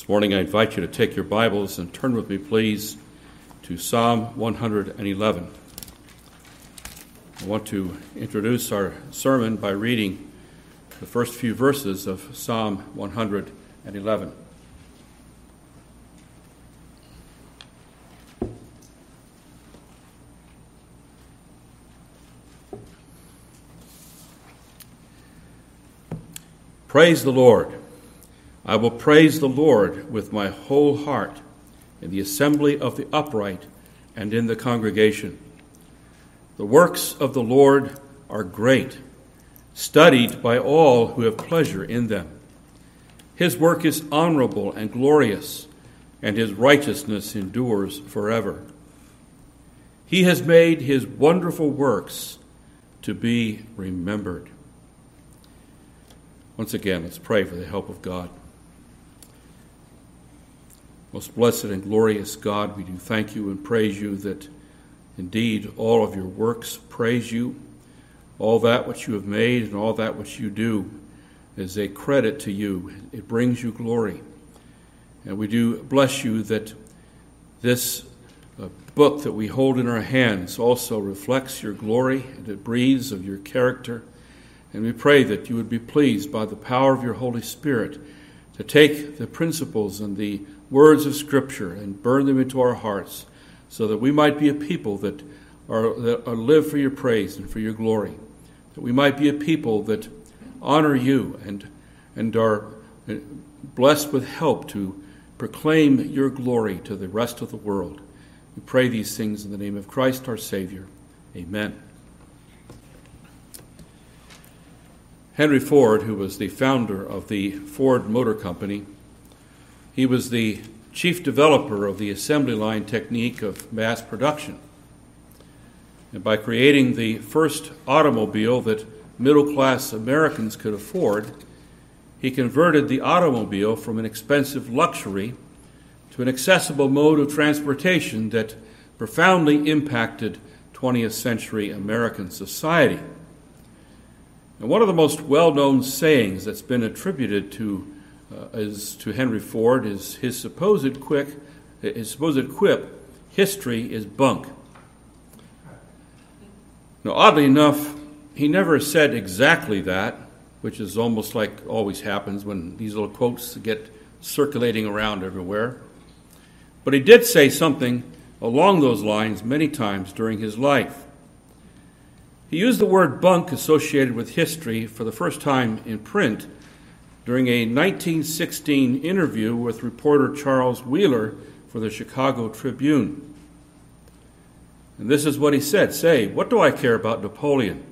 This morning, I invite you to take your Bibles and turn with me, please, to Psalm 111. I want to introduce our sermon by reading the first few verses of Psalm 111. Praise the Lord. I will praise the Lord with my whole heart in the assembly of the upright and in the congregation. The works of the Lord are great, studied by all who have pleasure in them. His work is honorable and glorious, and his righteousness endures forever. He has made his wonderful works to be remembered. Once again, let's pray for the help of God. Most blessed and glorious God, we do thank you and praise you that indeed all of your works praise you. All that which you have made and all that which you do is a credit to you. It brings you glory. And we do bless you that this uh, book that we hold in our hands also reflects your glory and it breathes of your character and we pray that you would be pleased by the power of your Holy Spirit to take the principles and the words of Scripture and burn them into our hearts so that we might be a people that are, that are live for your praise and for your glory. That we might be a people that honor you and, and are uh, blessed with help to proclaim your glory to the rest of the world. We pray these things in the name of Christ our Savior. Amen. Henry Ford, who was the founder of the Ford Motor Company, he was the chief developer of the assembly line technique of mass production. And by creating the first automobile that middle class Americans could afford, he converted the automobile from an expensive luxury to an accessible mode of transportation that profoundly impacted 20th century American society. And one of the most well known sayings that's been attributed to, uh, is, to Henry Ford is his supposed, quick, his supposed quip history is bunk. Now, oddly enough, he never said exactly that, which is almost like always happens when these little quotes get circulating around everywhere. But he did say something along those lines many times during his life. He used the word bunk associated with history for the first time in print during a 1916 interview with reporter Charles Wheeler for the Chicago Tribune. And this is what he said Say, what do I care about Napoleon?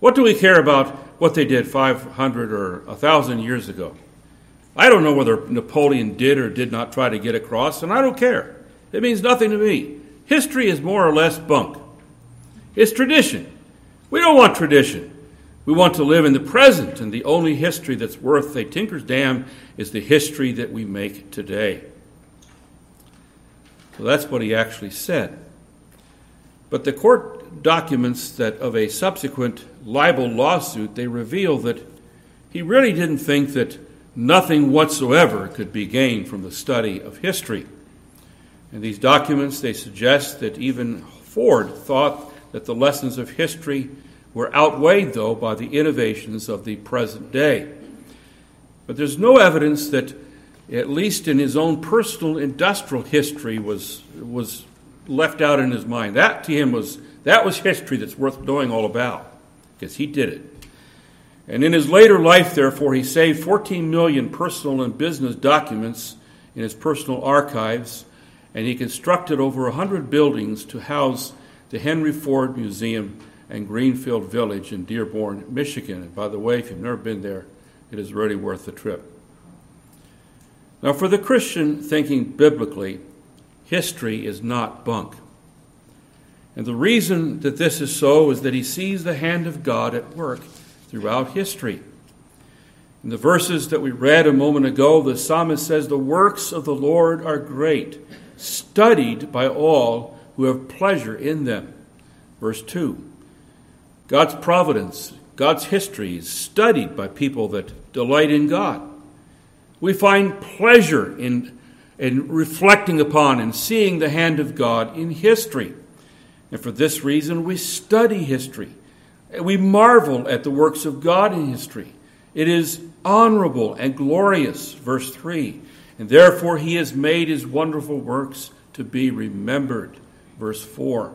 What do we care about what they did 500 or 1,000 years ago? I don't know whether Napoleon did or did not try to get across, and I don't care. It means nothing to me. History is more or less bunk. It's tradition. We don't want tradition. We want to live in the present, and the only history that's worth a tinker's dam is the history that we make today. So that's what he actually said. But the court documents that of a subsequent libel lawsuit, they reveal that he really didn't think that nothing whatsoever could be gained from the study of history. In these documents, they suggest that even Ford thought that the lessons of history were outweighed, though, by the innovations of the present day. But there's no evidence that, at least in his own personal industrial history, was, was left out in his mind. That to him was that was history that's worth knowing all about, because he did it. And in his later life, therefore, he saved 14 million personal and business documents in his personal archives, and he constructed over 100 buildings to house the Henry Ford Museum and Greenfield Village in Dearborn, Michigan. And by the way, if you've never been there, it is really worth the trip. Now, for the Christian thinking biblically, history is not bunk. And the reason that this is so is that he sees the hand of God at work throughout history. In the verses that we read a moment ago, the psalmist says, The works of the Lord are great, studied by all who have pleasure in them. Verse 2 God's providence, God's history is studied by people that delight in God. We find pleasure in, in reflecting upon and seeing the hand of God in history. And for this reason, we study history. We marvel at the works of God in history. It is honorable and glorious, verse 3. And therefore, he has made his wonderful works to be remembered, verse 4.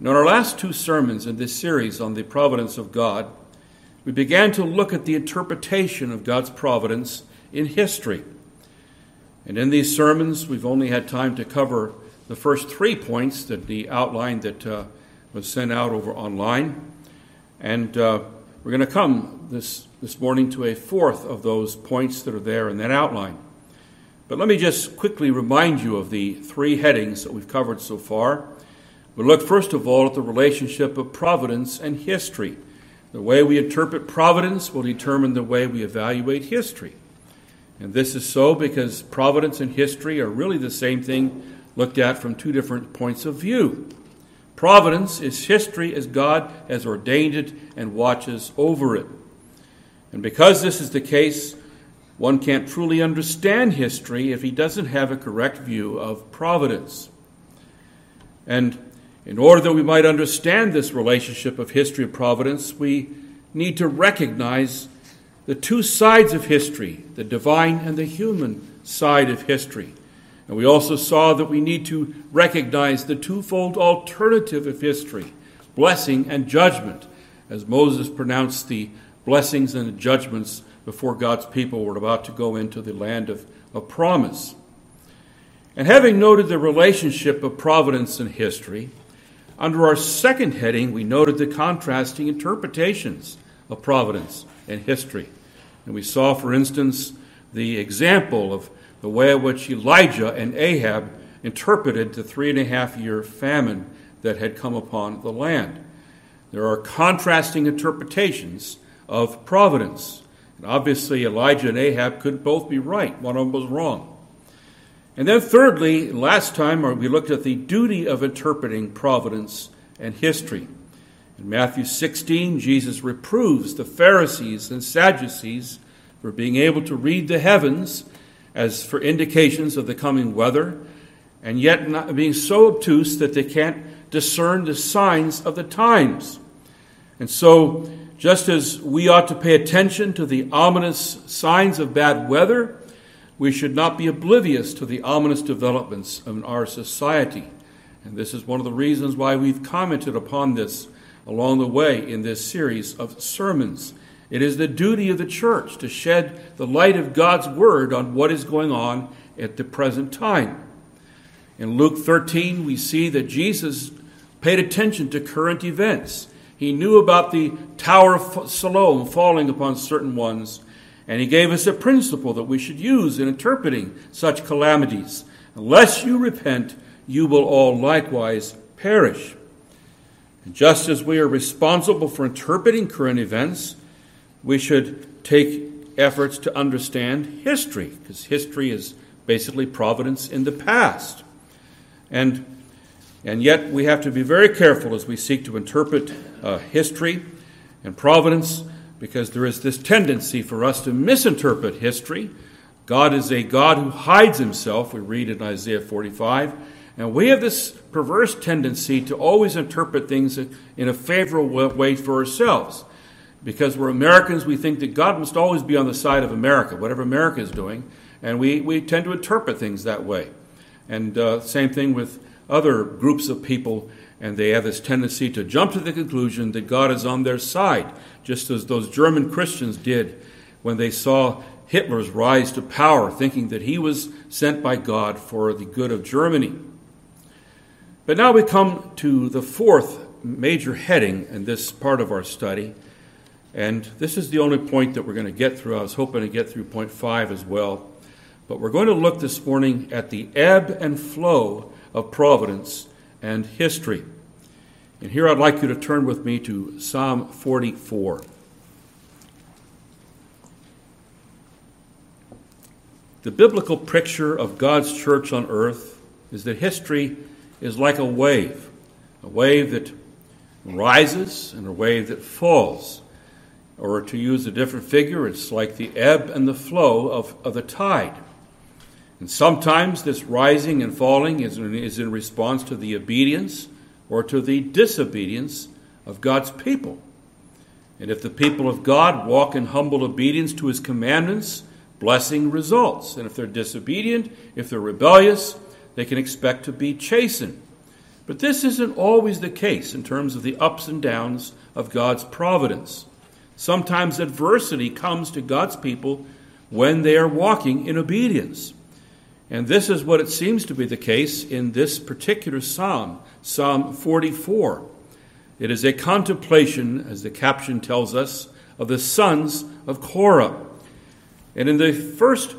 In our last two sermons in this series on the providence of God, we began to look at the interpretation of God's providence in history. And in these sermons, we've only had time to cover the first three points that the outline that uh, was sent out over online. And uh, we're going to come this, this morning to a fourth of those points that are there in that outline. But let me just quickly remind you of the three headings that we've covered so far. We look first of all at the relationship of providence and history. The way we interpret providence will determine the way we evaluate history. And this is so because providence and history are really the same thing looked at from two different points of view. Providence is history as God has ordained it and watches over it. And because this is the case, one can't truly understand history if he doesn't have a correct view of providence. And in order that we might understand this relationship of history and providence, we need to recognize the two sides of history, the divine and the human side of history. And we also saw that we need to recognize the twofold alternative of history, blessing and judgment, as Moses pronounced the blessings and the judgments before God's people were about to go into the land of, of promise. And having noted the relationship of providence and history, under our second heading, we noted the contrasting interpretations of providence and history. And we saw, for instance, the example of the way in which Elijah and Ahab interpreted the three and a half year famine that had come upon the land. There are contrasting interpretations of providence. And obviously, Elijah and Ahab couldn't both be right, one of them was wrong. And then, thirdly, last time uh, we looked at the duty of interpreting providence and history. In Matthew 16, Jesus reproves the Pharisees and Sadducees for being able to read the heavens as for indications of the coming weather, and yet not being so obtuse that they can't discern the signs of the times. And so, just as we ought to pay attention to the ominous signs of bad weather, we should not be oblivious to the ominous developments in our society. And this is one of the reasons why we've commented upon this along the way in this series of sermons. It is the duty of the church to shed the light of God's word on what is going on at the present time. In Luke 13, we see that Jesus paid attention to current events. He knew about the Tower of Siloam falling upon certain ones and he gave us a principle that we should use in interpreting such calamities. Unless you repent, you will all likewise perish. And just as we are responsible for interpreting current events, we should take efforts to understand history, because history is basically providence in the past. And, and yet we have to be very careful as we seek to interpret uh, history and providence because there is this tendency for us to misinterpret history. God is a God who hides himself, we read in Isaiah 45. And we have this perverse tendency to always interpret things in a favorable way for ourselves. Because we're Americans, we think that God must always be on the side of America, whatever America is doing. And we, we tend to interpret things that way. And uh, same thing with other groups of people and they have this tendency to jump to the conclusion that God is on their side, just as those German Christians did when they saw Hitler's rise to power, thinking that he was sent by God for the good of Germany. But now we come to the fourth major heading in this part of our study, and this is the only point that we're going to get through. I was hoping to get through point five as well. But we're going to look this morning at the ebb and flow of providence and history. And here I'd like you to turn with me to Psalm 44. The biblical picture of God's church on earth is that history is like a wave, a wave that rises and a wave that falls. Or to use a different figure, it's like the ebb and the flow of, of the tide. And sometimes this rising and falling is in, is in response to the obedience or to the disobedience of God's people. And if the people of God walk in humble obedience to his commandments, blessing results. And if they're disobedient, if they're rebellious, they can expect to be chastened. But this isn't always the case in terms of the ups and downs of God's providence. Sometimes adversity comes to God's people when they are walking in obedience. And this is what it seems to be the case in this particular psalm, Psalm 44. It is a contemplation, as the caption tells us, of the sons of Korah. And in the first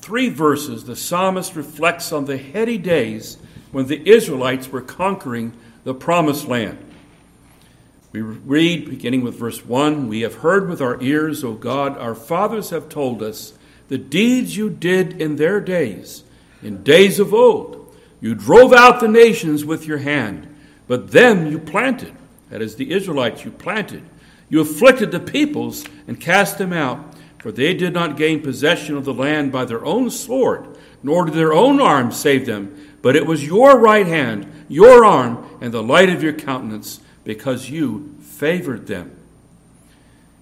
three verses, the psalmist reflects on the heady days when the Israelites were conquering the promised land. We read, beginning with verse 1 We have heard with our ears, O God, our fathers have told us the deeds you did in their days, in days of old. You drove out the nations with your hand, but them you planted. That is, the Israelites you planted. You afflicted the peoples and cast them out, for they did not gain possession of the land by their own sword, nor did their own arm save them, but it was your right hand, your arm, and the light of your countenance, because you favored them.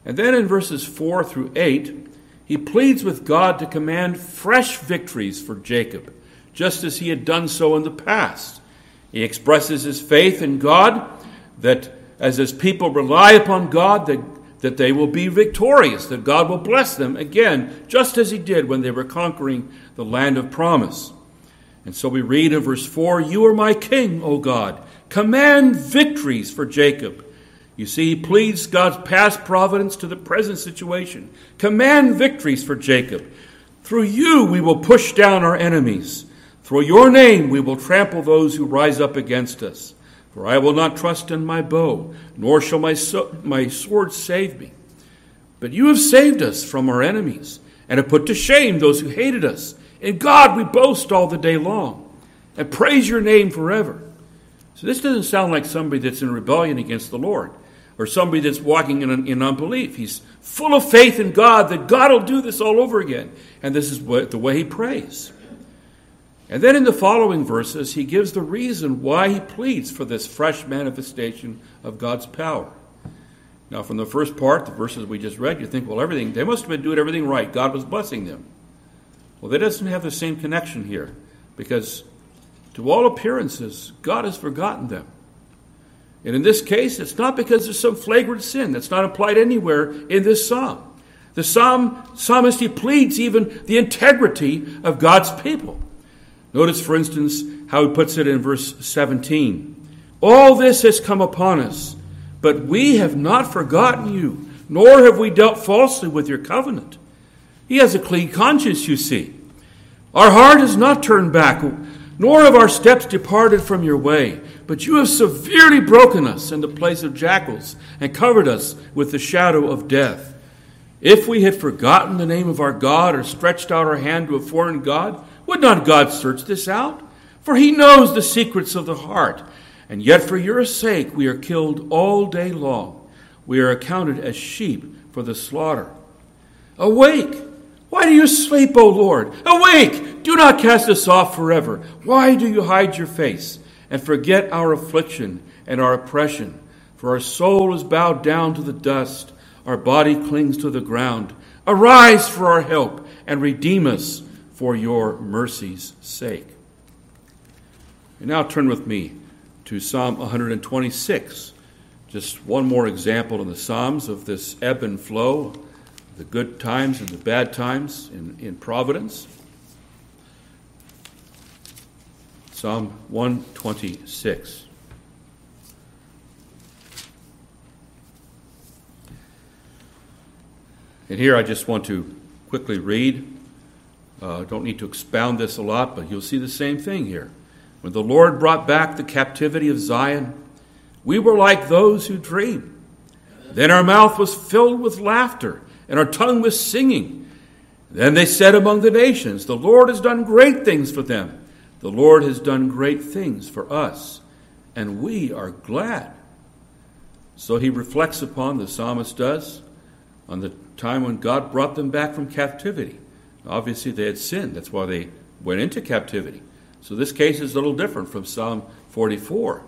And then in verses 4 through 8, he pleads with God to command fresh victories for Jacob, just as he had done so in the past. He expresses his faith in God that as his people rely upon God, that, that they will be victorious, that God will bless them again, just as he did when they were conquering the land of promise. And so we read in verse 4 You are my king, O God. Command victories for Jacob. You see, he pleads God's past providence to the present situation. Command victories for Jacob. Through you we will push down our enemies. Through your name we will trample those who rise up against us. For I will not trust in my bow, nor shall my, so- my sword save me. But you have saved us from our enemies, and have put to shame those who hated us. In God we boast all the day long, and praise your name forever. So this doesn't sound like somebody that's in rebellion against the Lord, or somebody that's walking in, in unbelief. He's full of faith in God that God will do this all over again. And this is what, the way he prays. And then in the following verses, he gives the reason why he pleads for this fresh manifestation of God's power. Now, from the first part, the verses we just read, you think, well, everything, they must have been doing everything right. God was blessing them. Well, that doesn't have the same connection here, because to all appearances, God has forgotten them. And in this case, it's not because there's some flagrant sin that's not implied anywhere in this psalm. The psalm, psalmist, he pleads even the integrity of God's people. Notice, for instance, how he puts it in verse 17 All this has come upon us, but we have not forgotten you, nor have we dealt falsely with your covenant. He has a clean conscience, you see. Our heart has not turned back, nor have our steps departed from your way. But you have severely broken us in the place of jackals and covered us with the shadow of death. If we had forgotten the name of our God or stretched out our hand to a foreign God, would not God search this out? For he knows the secrets of the heart. And yet, for your sake, we are killed all day long. We are accounted as sheep for the slaughter. Awake! Why do you sleep, O Lord? Awake! Do not cast us off forever. Why do you hide your face and forget our affliction and our oppression? For our soul is bowed down to the dust, our body clings to the ground. Arise for our help and redeem us for your mercy's sake. And now turn with me to Psalm 126. Just one more example in the Psalms of this ebb and flow, the good times and the bad times in, in providence. Psalm 126. And here I just want to quickly read uh, don't need to expound this a lot, but you'll see the same thing here. When the Lord brought back the captivity of Zion, we were like those who dream. Then our mouth was filled with laughter, and our tongue was singing. Then they said among the nations, The Lord has done great things for them. The Lord has done great things for us, and we are glad. So he reflects upon, the psalmist does, on the time when God brought them back from captivity. Obviously, they had sinned. That's why they went into captivity. So this case is a little different from Psalm 44.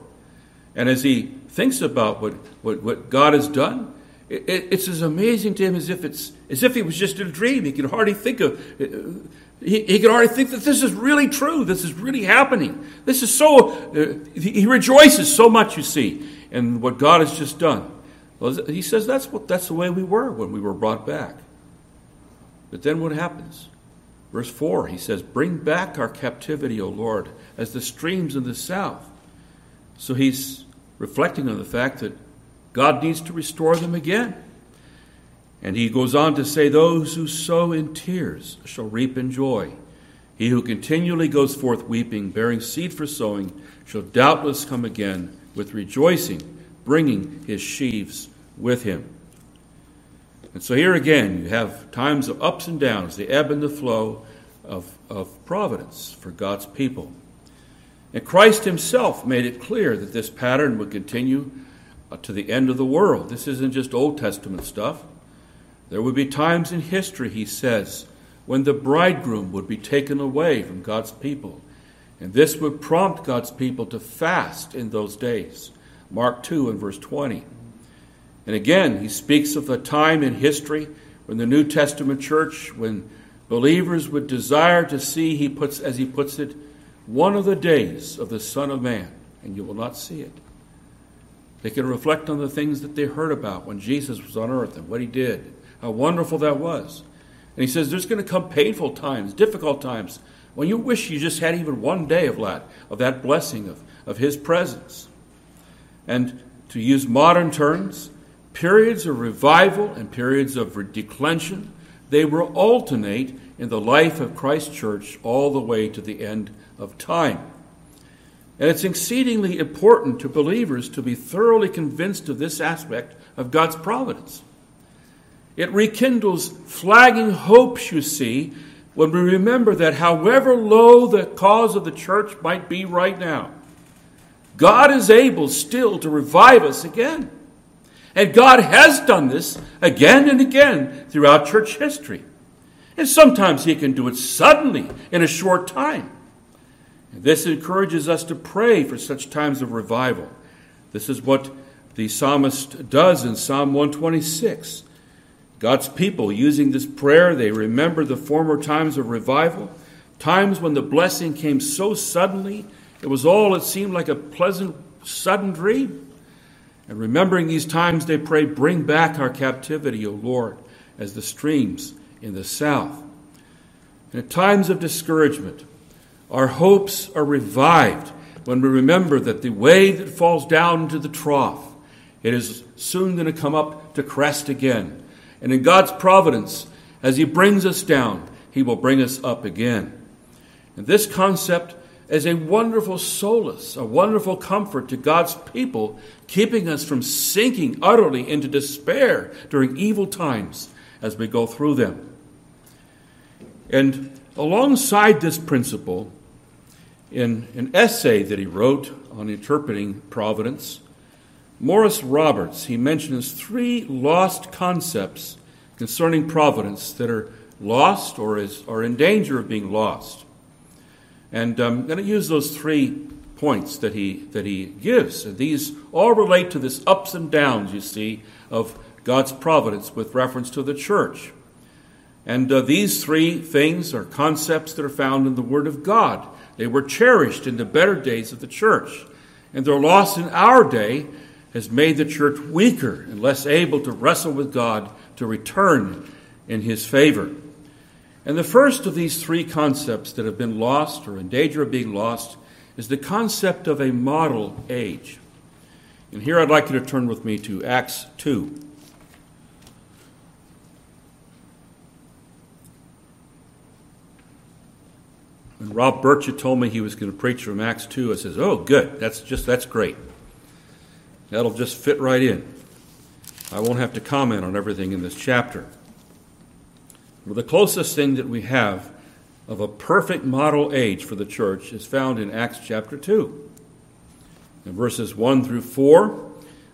And as he thinks about what, what, what God has done, it's as amazing to him as if it's as if he was just in a dream. He can hardly think of he, he can hardly think that this is really true. This is really happening. This is so uh, he, rejoices so much. You see, in what God has just done. He says that's what that's the way we were when we were brought back. But then what happens? Verse 4, he says, Bring back our captivity, O Lord, as the streams in the south. So he's reflecting on the fact that God needs to restore them again. And he goes on to say, Those who sow in tears shall reap in joy. He who continually goes forth weeping, bearing seed for sowing, shall doubtless come again with rejoicing, bringing his sheaves with him. And so here again, you have times of ups and downs, the ebb and the flow of, of providence for God's people. And Christ himself made it clear that this pattern would continue Uh, to the end of the world. This isn't just Old Testament stuff. There would be times in history, he says, when the bridegroom would be taken away from God's people. And this would prompt God's people to fast in those days. Mark 2 and verse 20. And again, he speaks of the time in history when the New Testament church, when believers would desire to see, he puts, as he puts it, one of the days of the Son of Man, and you will not see it. They can reflect on the things that they heard about when Jesus was on earth and what he did, how wonderful that was. And he says there's going to come painful times, difficult times, when you wish you just had even one day of that, of that blessing of, of his presence. And to use modern terms, periods of revival and periods of declension, they will alternate in the life of Christ Church all the way to the end of time. And it's exceedingly important to believers to be thoroughly convinced of this aspect of God's providence. It rekindles flagging hopes, you see, when we remember that however low the cause of the church might be right now, God is able still to revive us again. And God has done this again and again throughout church history. And sometimes He can do it suddenly in a short time. This encourages us to pray for such times of revival. This is what the psalmist does in Psalm 126. God's people, using this prayer, they remember the former times of revival, times when the blessing came so suddenly, it was all, it seemed like a pleasant, sudden dream. And remembering these times, they pray, Bring back our captivity, O Lord, as the streams in the south. And at times of discouragement, our hopes are revived when we remember that the way that falls down into the trough, it is soon going to come up to crest again. And in God's providence, as He brings us down, He will bring us up again. And this concept is a wonderful solace, a wonderful comfort to God's people, keeping us from sinking utterly into despair during evil times as we go through them. And alongside this principle, in an essay that he wrote on interpreting providence, Maurice Roberts, he mentions three lost concepts concerning providence that are lost or is, are in danger of being lost. And I'm going to use those three points that he, that he gives. And these all relate to this ups and downs, you see, of God's providence with reference to the church. And uh, these three things are concepts that are found in the Word of God. They were cherished in the better days of the church. And their loss in our day has made the church weaker and less able to wrestle with God to return in His favor. And the first of these three concepts that have been lost or in danger of being lost is the concept of a model age. And here I'd like you to turn with me to Acts 2. When Rob Birchett told me he was going to preach from Acts 2, I says, "Oh, good. That's just that's great. That'll just fit right in. I won't have to comment on everything in this chapter." Well, the closest thing that we have of a perfect model age for the church is found in Acts chapter 2. In verses 1 through 4,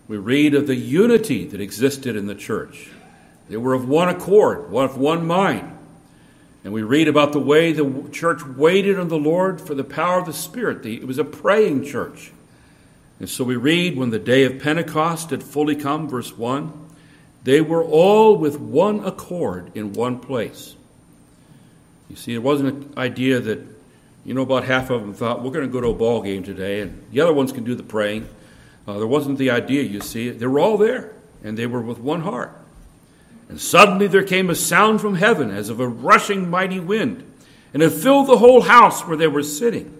we read of the unity that existed in the church. They were of one accord, of one mind. And we read about the way the church waited on the Lord for the power of the Spirit. It was a praying church. And so we read when the day of Pentecost had fully come, verse 1, they were all with one accord in one place. You see, it wasn't an idea that, you know, about half of them thought, we're going to go to a ball game today, and the other ones can do the praying. Uh, there wasn't the idea, you see. They were all there, and they were with one heart. And suddenly there came a sound from heaven as of a rushing mighty wind, and it filled the whole house where they were sitting.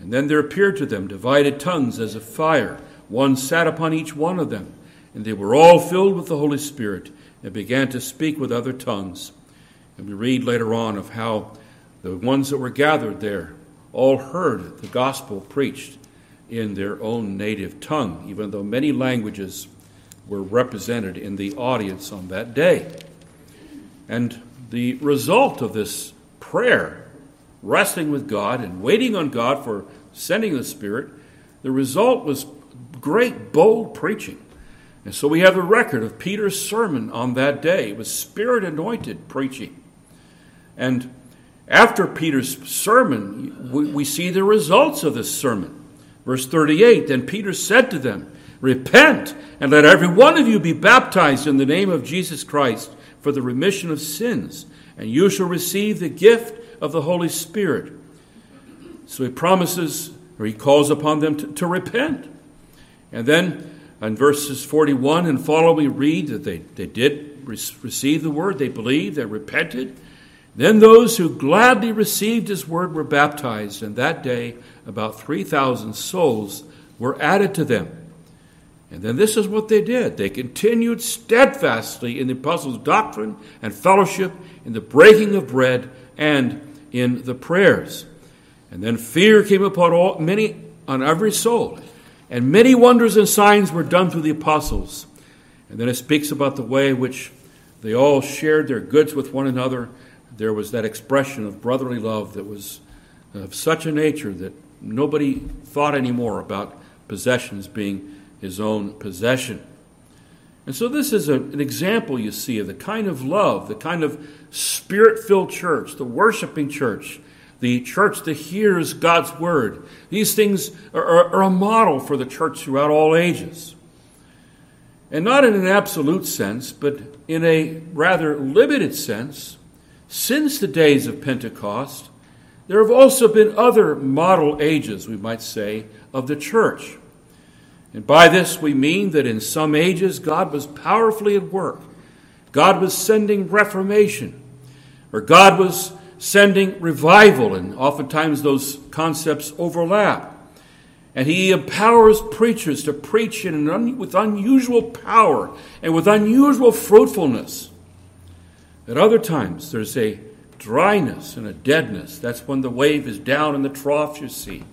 And then there appeared to them divided tongues as of fire. One sat upon each one of them, and they were all filled with the Holy Spirit, and began to speak with other tongues. And we read later on of how the ones that were gathered there all heard the gospel preached in their own native tongue, even though many languages were represented in the audience on that day. And the result of this prayer, resting with God and waiting on God for sending the Spirit, the result was great, bold preaching. And so we have a record of Peter's sermon on that day. It was spirit anointed preaching. And after Peter's sermon, we, we see the results of this sermon. Verse 38 Then Peter said to them, Repent, and let every one of you be baptized in the name of Jesus Christ for the remission of sins, and you shall receive the gift of the Holy Spirit. So he promises, or he calls upon them to, to repent. And then in verses 41 and follow, we read that they, they did re- receive the word, they believed, they repented. Then those who gladly received his word were baptized, and that day about 3,000 souls were added to them. And then this is what they did. They continued steadfastly in the apostles' doctrine and fellowship, in the breaking of bread, and in the prayers. And then fear came upon all, many on every soul, and many wonders and signs were done through the apostles. And then it speaks about the way in which they all shared their goods with one another. There was that expression of brotherly love that was of such a nature that nobody thought anymore about possessions being his own possession. And so, this is a, an example, you see, of the kind of love, the kind of spirit filled church, the worshiping church, the church that hears God's word. These things are, are, are a model for the church throughout all ages. And not in an absolute sense, but in a rather limited sense, since the days of Pentecost, there have also been other model ages, we might say, of the church. And by this we mean that in some ages God was powerfully at work. God was sending reformation, or God was sending revival, and oftentimes those concepts overlap. And He empowers preachers to preach in un- with unusual power and with unusual fruitfulness. At other times, there's a dryness and a deadness. That's when the wave is down in the trough, you see.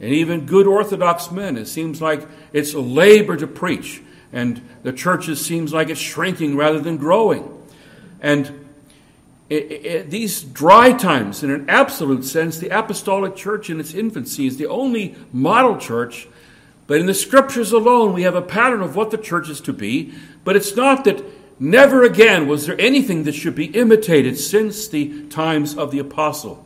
And even good Orthodox men, it seems like it's a labor to preach, and the churches seems like it's shrinking rather than growing. And it, it, these dry times, in an absolute sense, the apostolic church in its infancy is the only model church. But in the scriptures alone, we have a pattern of what the church is to be. But it's not that never again was there anything that should be imitated since the times of the apostle.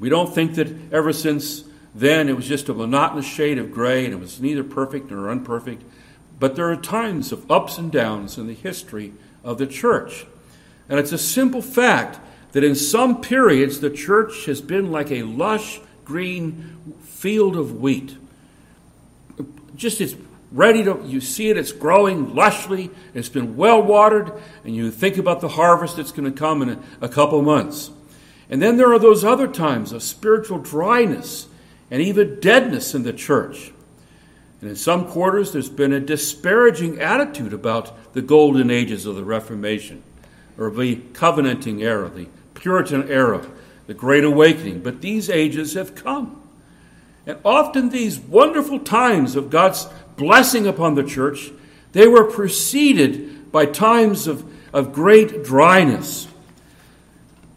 We don't think that ever since then it was just a monotonous shade of gray and it was neither perfect nor unperfect. But there are times of ups and downs in the history of the church. And it's a simple fact that in some periods the church has been like a lush green field of wheat. Just it's ready to, you see it, it's growing lushly, it's been well watered, and you think about the harvest that's going to come in a, a couple months. And then there are those other times of spiritual dryness and even deadness in the church. And in some quarters, there's been a disparaging attitude about the golden ages of the Reformation, or the covenanting era, the Puritan era, the Great Awakening. But these ages have come. And often these wonderful times of God's blessing upon the church, they were preceded by times of, of great dryness.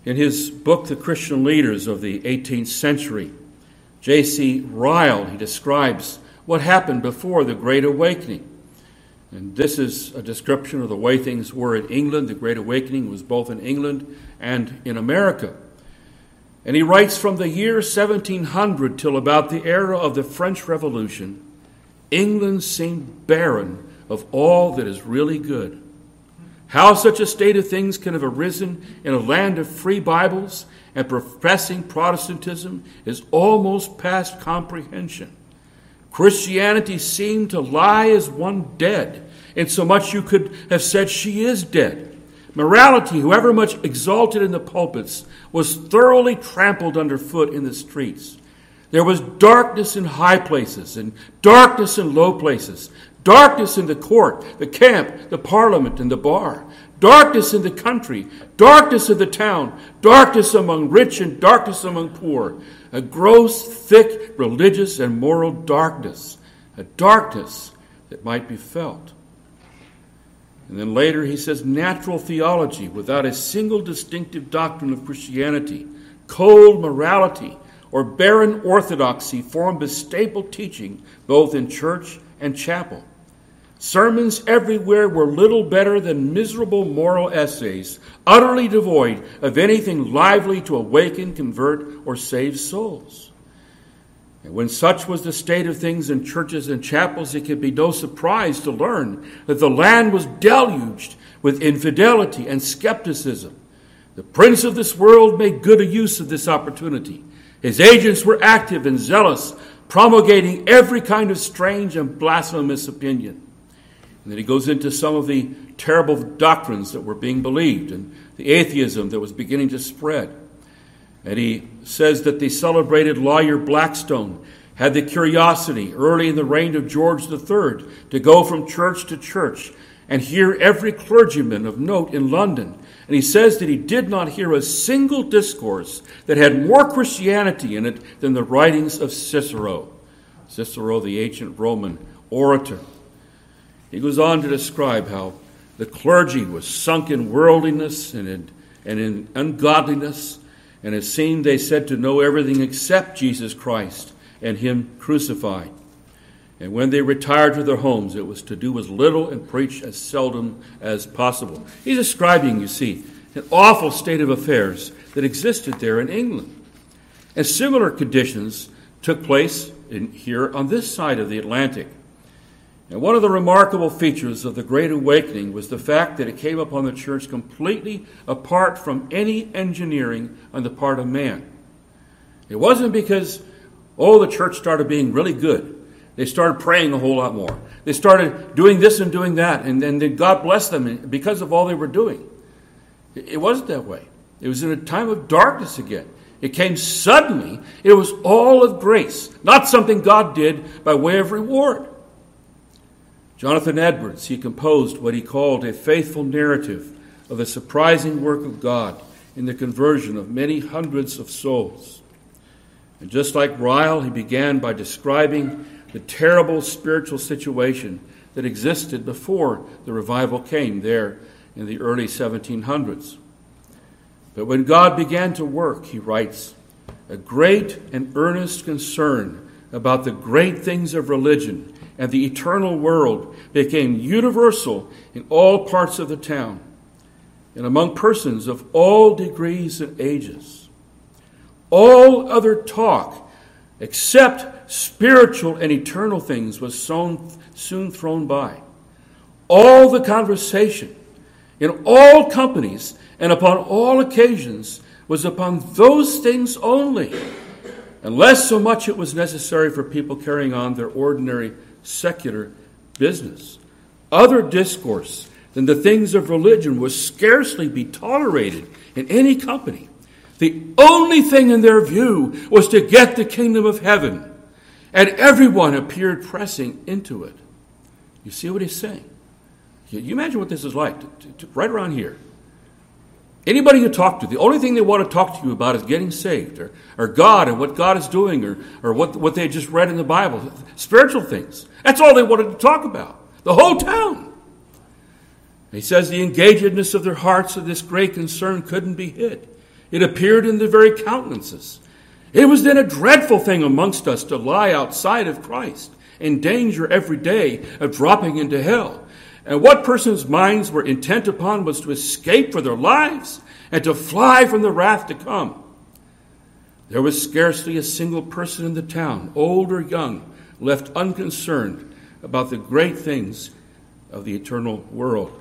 In his book, The Christian Leaders of the 18th Century, J.C. Ryle, he describes what happened before the Great Awakening. And this is a description of the way things were in England. The Great Awakening was both in England and in America. And he writes from the year 1700 till about the era of the French Revolution, England seemed barren of all that is really good. How such a state of things can have arisen in a land of free Bibles and professing Protestantism is almost past comprehension. Christianity seemed to lie as one dead, insomuch you could have said she is dead. Morality, however much exalted in the pulpits, was thoroughly trampled underfoot in the streets. There was darkness in high places and darkness in low places, darkness in the court, the camp, the parliament, and the bar, darkness in the country, darkness in the town, darkness among rich and darkness among poor, a gross, thick, religious, and moral darkness, a darkness that might be felt. And then later he says natural theology without a single distinctive doctrine of Christianity, cold morality, or barren orthodoxy formed the staple teaching both in church and chapel. Sermons everywhere were little better than miserable moral essays, utterly devoid of anything lively to awaken, convert, or save souls. And when such was the state of things in churches and chapels, it can be no surprise to learn that the land was deluged with infidelity and skepticism. The prince of this world made good use of this opportunity. His agents were active and zealous, promulgating every kind of strange and blasphemous opinion. And then he goes into some of the terrible doctrines that were being believed and the atheism that was beginning to spread. And he says that the celebrated lawyer Blackstone had the curiosity early in the reign of George III to go from church to church and hear every clergyman of note in London. And he says that he did not hear a single discourse that had more Christianity in it than the writings of Cicero. Cicero, the ancient Roman orator. He goes on to describe how the clergy was sunk in worldliness and in, and in ungodliness and it seemed they said to know everything except Jesus Christ and Him crucified. And when they retired to their homes, it was to do as little and preach as seldom as possible. He's describing, you see, an awful state of affairs that existed there in England. And similar conditions took place in, here on this side of the Atlantic. And one of the remarkable features of the Great Awakening was the fact that it came upon the church completely apart from any engineering on the part of man. It wasn't because, oh, the church started being really good. They started praying a whole lot more. They started doing this and doing that, and, then God blessed them because of all they were doing. It wasn't that way. It was in a time of darkness again. It came suddenly. It was all of grace, not something God did by way of reward. Jonathan Edwards, he composed what he called a faithful narrative of the surprising work of God in the conversion of many hundreds of souls. And just like Ryle, he began by describing the terrible spiritual situation that existed before the revival came there in the early 1700s. But when God began to work, he writes, a great and earnest concern about the great things of religion and the eternal world became universal in all parts of the town and among persons of all degrees and ages. All other talk except spiritual and eternal things was soon thrown by. All the conversation in all companies and upon all occasions was upon those things only, unless so much it was necessary for people carrying on their ordinary secular business. Other discourse than the things of religion would scarcely be tolerated in any company. The only thing in their view was to get the kingdom of heaven, and everyone appeared pressing into it. You see what he's saying? You imagine what this is like, to, to, right around here. Anybody you talk to, the only thing they want to talk to you about is getting saved, or, or God and what God is doing, or, or what, what they just read in the Bible, spiritual things. That's all they wanted to talk about. The whole town. He says the engagedness of their hearts of this great concern couldn't be hid. It appeared in their very countenances. It was then a dreadful thing amongst us to lie outside of Christ, in danger every day of dropping into hell. And what persons' minds were intent upon was to escape for their lives and to fly from the wrath to come. There was scarcely a single person in the town, old or young, left unconcerned about the great things of the eternal world.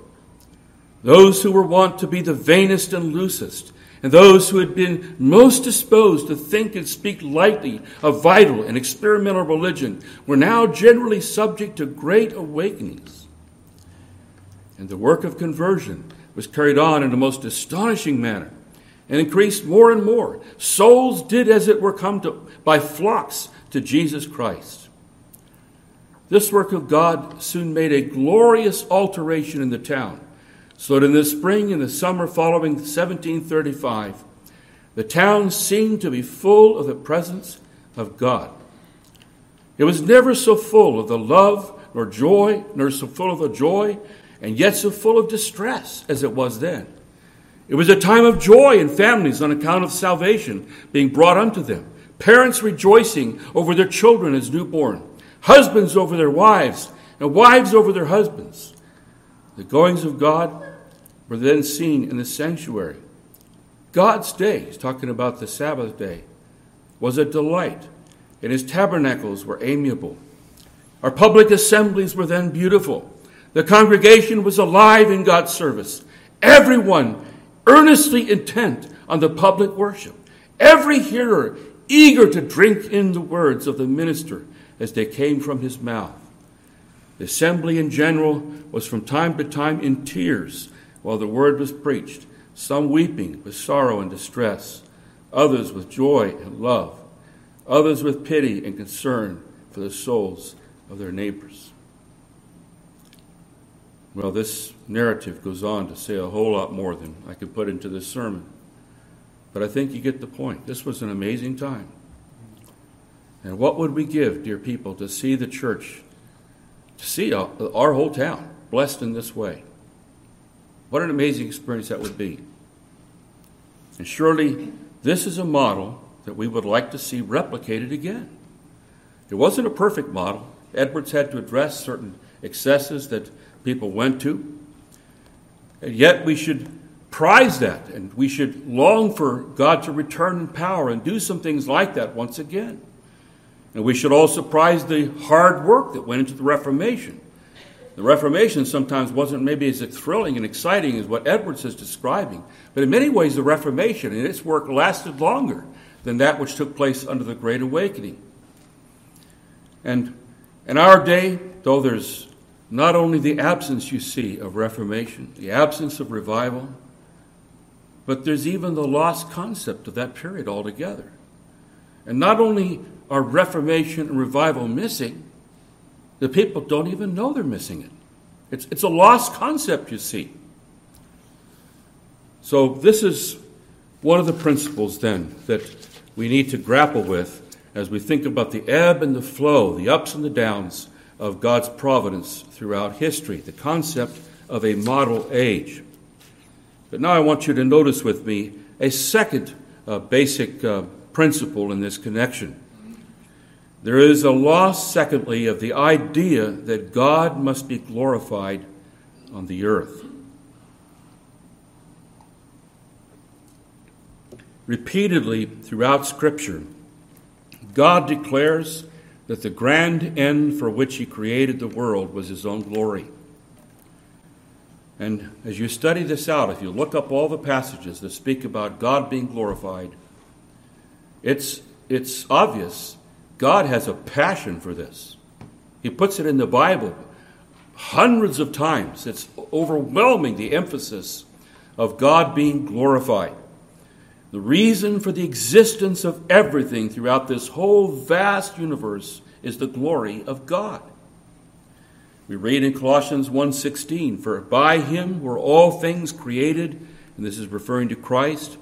Those who were wont to be the vainest and loosest, and those who had been most disposed to think and speak lightly of vital and experimental religion, were now generally subject to great awakenings. And the work of conversion was carried on in a most astonishing manner and increased more and more. Souls did as it were come to, by flocks to Jesus Christ. This work of God soon made a glorious alteration in the town, so that in the spring and the summer following 1735, the town seemed to be full of the presence of God. It was never so full of the love nor joy, nor so full of the joy, and yet so full of distress as it was then. It was a time of joy in families on account of salvation being brought unto them, parents rejoicing over their children as newborn, husbands over their wives, and wives over their husbands. The goings of God were then seen in the sanctuary. God's day, he's talking about the Sabbath day, was a delight, and his tabernacles were amiable. Our public assemblies were then beautiful. The congregation was alive in God's service. Everyone earnestly intent on the public worship. Every hearer eager to drink in the words of the minister as they came from his mouth. The assembly in general was from time to time in tears while the word was preached, some weeping with sorrow and distress, others with joy and love, others with pity and concern for the souls of their neighbors. Well, this narrative goes on to say a whole lot more than I could put into this sermon. But I think you get the point. This was an amazing time. And what would we give, dear people, to see the church, to see our whole town blessed in this way? What an amazing experience that would be. And surely this is a model that we would like to see replicated again. It wasn't a perfect model. Edwards had to address certain excesses that people went to. And yet we should prize that and we should long for God to return in power and do some things like that once again. And we should also prize the hard work that went into the Reformation. The Reformation sometimes wasn't maybe as thrilling and exciting as what Edwards is describing, but in many ways, the Reformation and its work lasted longer than that which took place under the Great Awakening. And in our day, though there's not only the absence you see of Reformation, the absence of revival, but there's even the lost concept of that period altogether. And not only are Reformation and revival missing, the people don't even know they're missing it. It's, it's a lost concept, you see. So, this is one of the principles then that we need to grapple with as we think about the ebb and the flow, the ups and the downs of God's providence throughout history, the concept of a model age. But now I want you to notice with me a second uh, basic uh, principle in this connection. There is a loss, secondly, of the idea that God must be glorified on the earth. Repeatedly throughout Scripture, God declares that the grand end for which He created the world was His own glory. And as you study this out, if you look up all the passages that speak about God being glorified, it's, it's obvious God has a passion for this. He puts it in the Bible hundreds of times. It's overwhelming the emphasis of God being glorified. The reason for the existence of everything throughout this whole vast universe is the glory of God. We read in Colossians 1:16, "For by him were all things created," and this is referring to Christ,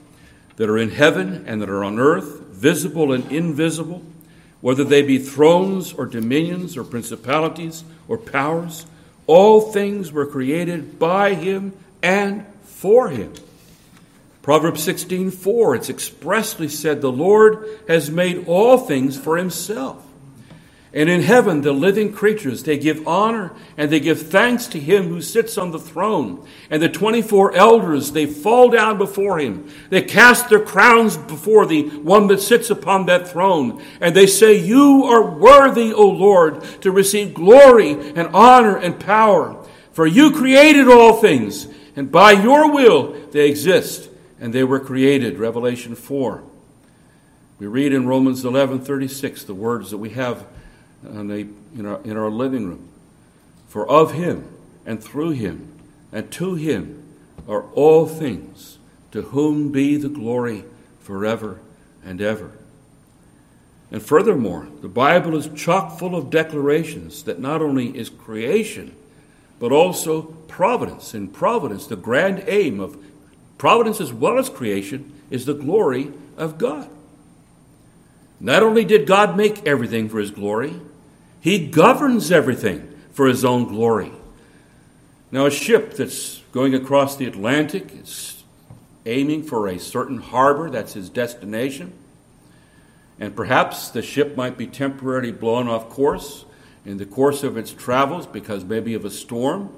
"that are in heaven and that are on earth, visible and invisible." Whether they be thrones or dominions or principalities or powers, all things were created by him and for him. Proverbs 16:4 it's expressly said the Lord has made all things for himself. And in heaven, the living creatures, they give honor and they give thanks to him who sits on the throne. And the 24 elders, they fall down before him. They cast their crowns before the one that sits upon that throne. And they say, You are worthy, O Lord, to receive glory and honor and power. For you created all things, and by your will they exist, and they were created. Revelation 4. We read in Romans 11:36 the words that we have in, our, in our living room. For of him and through him and to him are all things, to whom be the glory forever and ever. And furthermore, the Bible is chock full of declarations that not only is creation, but also providence. And providence, the grand aim of providence as well as creation, is the glory of God. Not only did God make everything for his glory, he governs everything for his own glory. Now, a ship that's going across the Atlantic is aiming for a certain harbor, that's his destination. And perhaps the ship might be temporarily blown off course in the course of its travels because maybe of a storm,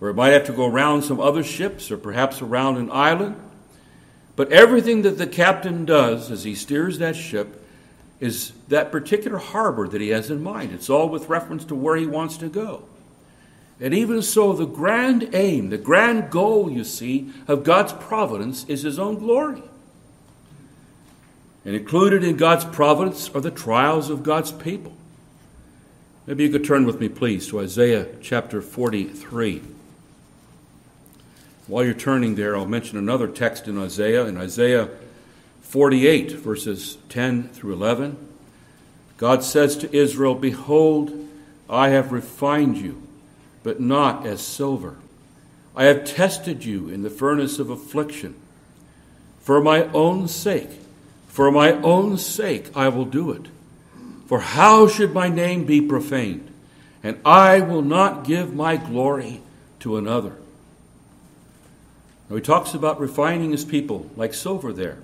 or it might have to go around some other ships, or perhaps around an island. But everything that the captain does as he steers that ship is that particular harbor that he has in mind. It's all with reference to where he wants to go. And even so, the grand aim, the grand goal, you see, of God's providence is his own glory. And included in God's providence are the trials of God's people. Maybe you could turn with me, please, to Isaiah chapter 43. While you're turning there, I'll mention another text in Isaiah. In Isaiah 48, verses 10 through 11, God says to Israel, Behold, I have refined you, but not as silver. I have tested you in the furnace of affliction. For my own sake, for my own sake, I will do it. For how should my name be profaned? And I will not give my glory to another. Now he talks about refining his people like silver there.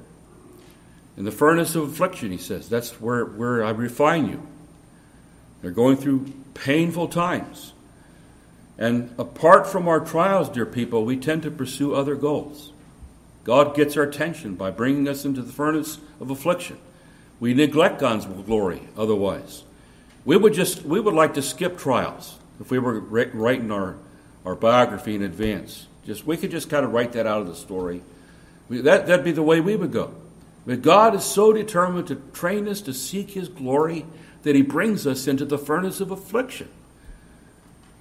In the furnace of affliction, he says, that's where, where I refine you. They're going through painful times. And apart from our trials, dear people, we tend to pursue other goals. God gets our attention by bringing us into the furnace of affliction. We neglect God's glory otherwise. We would just we would like to skip trials if we were writing our, our biography in advance. Just we could just kind of write that out of the story. We, that that'd be the way we would go. But God is so determined to train us to seek His glory that He brings us into the furnace of affliction.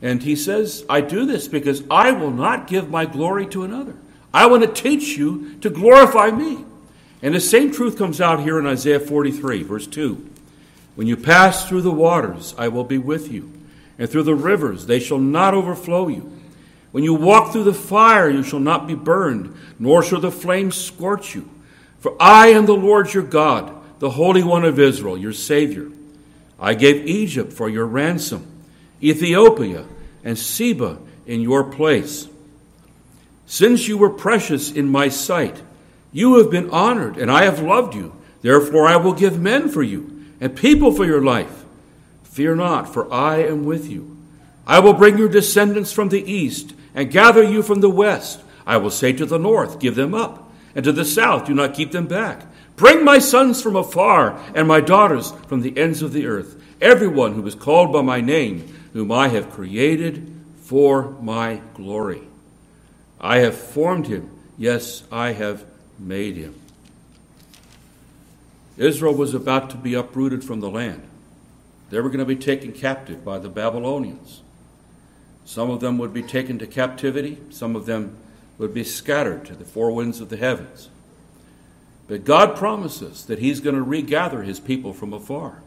And He says, I do this because I will not give my glory to another. I want to teach you to glorify me. And the same truth comes out here in Isaiah 43, verse 2. When you pass through the waters, I will be with you, and through the rivers, they shall not overflow you. When you walk through the fire, you shall not be burned, nor shall the flames scorch you. For I am the Lord your God, the Holy One of Israel, your Savior. I gave Egypt for your ransom, Ethiopia and Seba in your place. Since you were precious in my sight, you have been honored, and I have loved you. Therefore, I will give men for you and people for your life. Fear not, for I am with you. I will bring your descendants from the east and gather you from the west. I will say to the north, Give them up and to the south do not keep them back. Bring my sons from afar and my daughters from the ends of the earth, everyone who is called by my name, whom I have created for my glory. I have formed him, yes, I have made him. Israel was about to be uprooted from the land. They were going to be taken captive by the Babylonians. Some of them would be taken to captivity, some of them would be scattered to the four winds of the heavens. But God promises that He's going to regather His people from afar.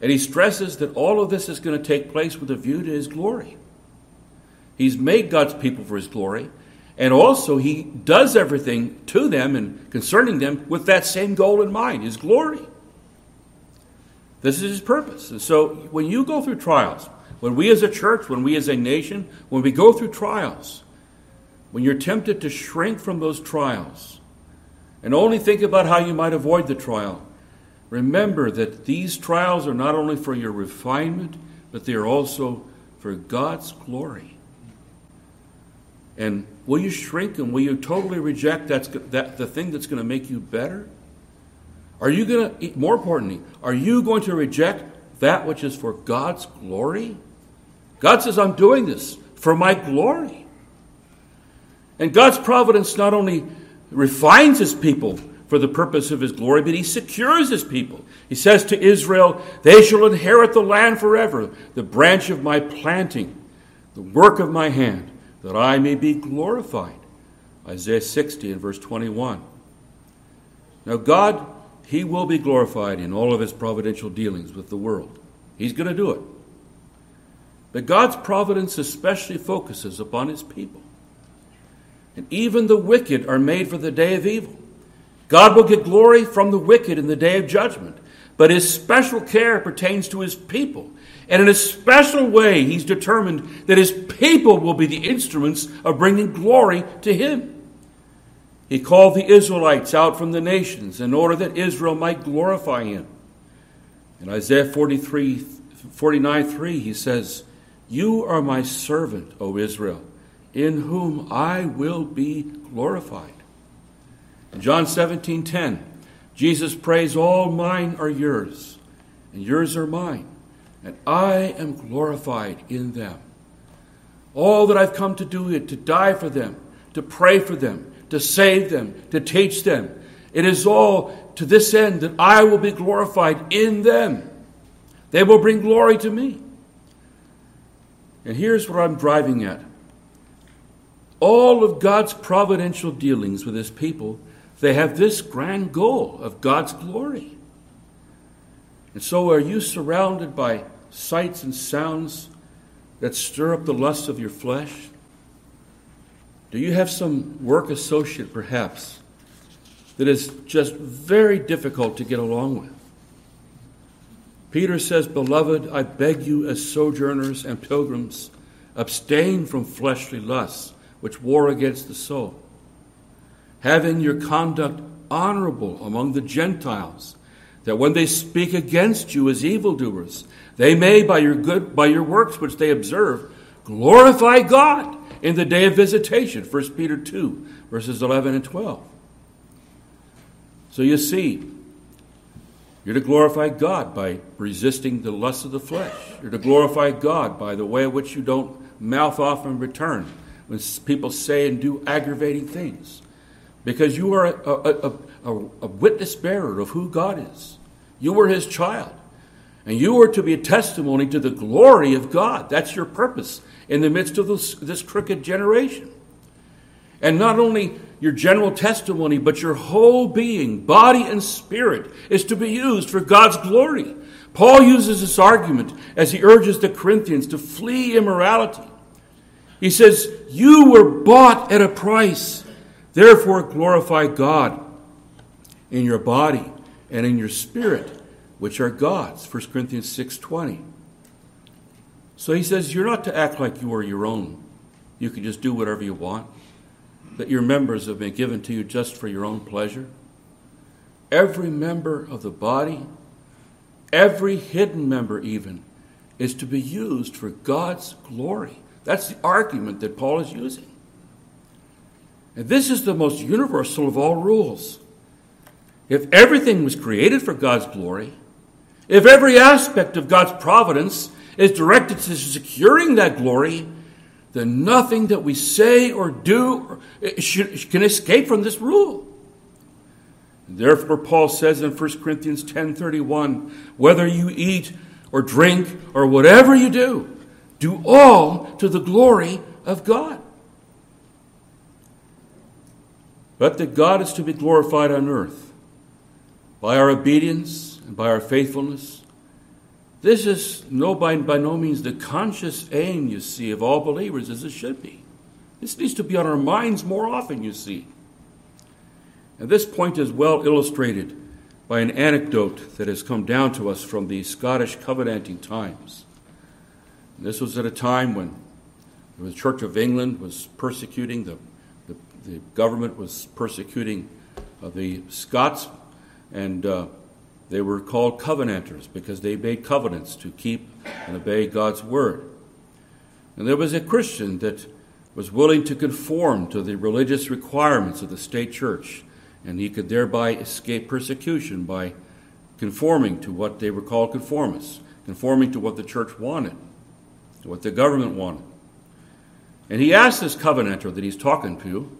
And He stresses that all of this is going to take place with a view to His glory. He's made God's people for His glory, and also He does everything to them and concerning them with that same goal in mind His glory. This is His purpose. And so when you go through trials, when we as a church, when we as a nation, when we go through trials, when you're tempted to shrink from those trials and only think about how you might avoid the trial, Remember that these trials are not only for your refinement, but they are also for God's glory. And will you shrink and will you totally reject that's, that, the thing that's going to make you better? Are you going to, more importantly, are you going to reject that which is for God's glory? God says, I'm doing this for my glory. And God's providence not only refines his people for the purpose of his glory, but he secures his people. He says to Israel, They shall inherit the land forever, the branch of my planting, the work of my hand, that I may be glorified. Isaiah 60 and verse 21. Now, God, he will be glorified in all of his providential dealings with the world. He's going to do it. But God's providence especially focuses upon his people. And even the wicked are made for the day of evil. God will get glory from the wicked in the day of judgment, but his special care pertains to his people. And in a special way, he's determined that his people will be the instruments of bringing glory to him. He called the Israelites out from the nations in order that Israel might glorify him. In Isaiah 43, 49 3, he says, You are my servant, O Israel in whom I will be glorified. In John 17 10, Jesus prays, All mine are yours, and yours are mine, and I am glorified in them. All that I've come to do is to die for them, to pray for them, to save them, to teach them. It is all to this end that I will be glorified in them. They will bring glory to me. And here's what I'm driving at all of God's providential dealings with his people, they have this grand goal of God's glory. And so, are you surrounded by sights and sounds that stir up the lust of your flesh? Do you have some work associate, perhaps, that is just very difficult to get along with? Peter says, Beloved, I beg you, as sojourners and pilgrims, abstain from fleshly lusts which war against the soul. Having your conduct honorable among the Gentiles, that when they speak against you as evildoers, they may, by your good, by your works which they observe, glorify God in the day of visitation. 1 Peter 2, verses 11 and 12. So you see, you're to glorify God by resisting the lust of the flesh. You're to glorify God by the way in which you don't mouth off in return when people say and do aggravating things. Because you are a, a, a, a witness bearer of who God is. You were his child. And you are to be a testimony to the glory of God. That's your purpose in the midst of this, this crooked generation. And not only your general testimony, but your whole being, body and spirit, is to be used for God's glory. Paul uses this argument as he urges the Corinthians to flee immorality he says, You were bought at a price. Therefore, glorify God in your body and in your spirit, which are God's. 1 Corinthians 6.20. So he says, You're not to act like you are your own. You can just do whatever you want. That your members have been given to you just for your own pleasure. Every member of the body, every hidden member even, is to be used for God's glory. That's the argument that Paul is using. And this is the most universal of all rules. If everything was created for God's glory, if every aspect of God's providence is directed to securing that glory, then nothing that we say or do can escape from this rule. Therefore, Paul says in 1 Corinthians 10:31, whether you eat or drink or whatever you do, do all to the glory of God. But that God is to be glorified on earth by our obedience and by our faithfulness. This is no by, by no means the conscious aim, you see, of all believers as it should be. This needs to be on our minds more often, you see. And this point is well illustrated by an anecdote that has come down to us from the Scottish Covenanting times. This was at a time when the Church of England was persecuting, the, the, the government was persecuting uh, the Scots, and uh, They were called covenanters because they made covenants to keep and obey God's word. And there was a Christian that was willing to conform to the religious requirements of the state church, and he could thereby escape persecution by conforming to what they were called conformists, conforming to what the church wanted, what the government wanted. And he asked this covenanter that he's talking to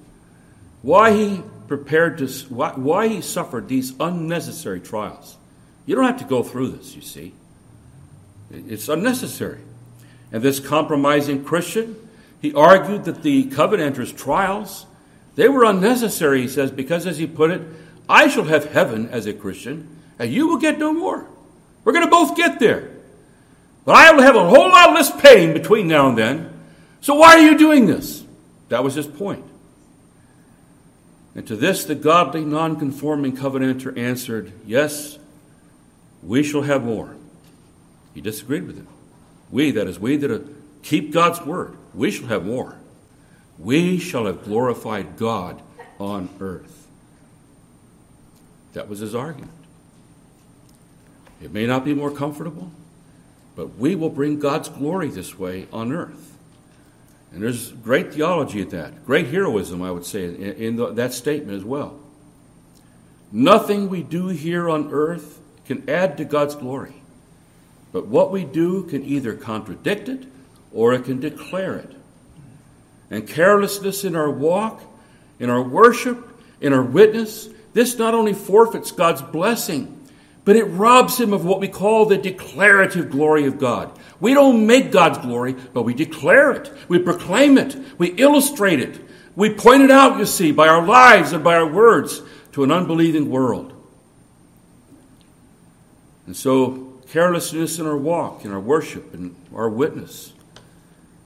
why he prepared to why, why he suffered these unnecessary trials. You don't have to go through this, you see. It's unnecessary. And this compromising Christian, he argued that the covenanter's trials, they were unnecessary, he says, because as he put it, I shall have heaven as a Christian, and you will get no more. We're going to both get there. But I will have a whole lot less pain between now and then. So why are you doing this? That was his point. And to this the godly, non-conforming covenanter answered, Yes, we shall have more. He disagreed with him. We, that is, we that keep God's word, we shall have more. We shall have glorified God on earth. That was his argument. It may not be more comfortable, but we will bring God's glory this way on earth. And there's great theology at that, great heroism, I would say, in, in the, that statement as well. Nothing we do here on earth can add to God's glory, but what we do can either contradict it or it can declare it. And carelessness in our walk, in our worship, in our witness, this not only forfeits God's blessing, but it robs him of what we call the declarative glory of God. We don't make God's glory, but we declare it. We proclaim it. We illustrate it. We point it out, you see, by our lives and by our words to an unbelieving world. And so, carelessness in our walk, in our worship, and our witness,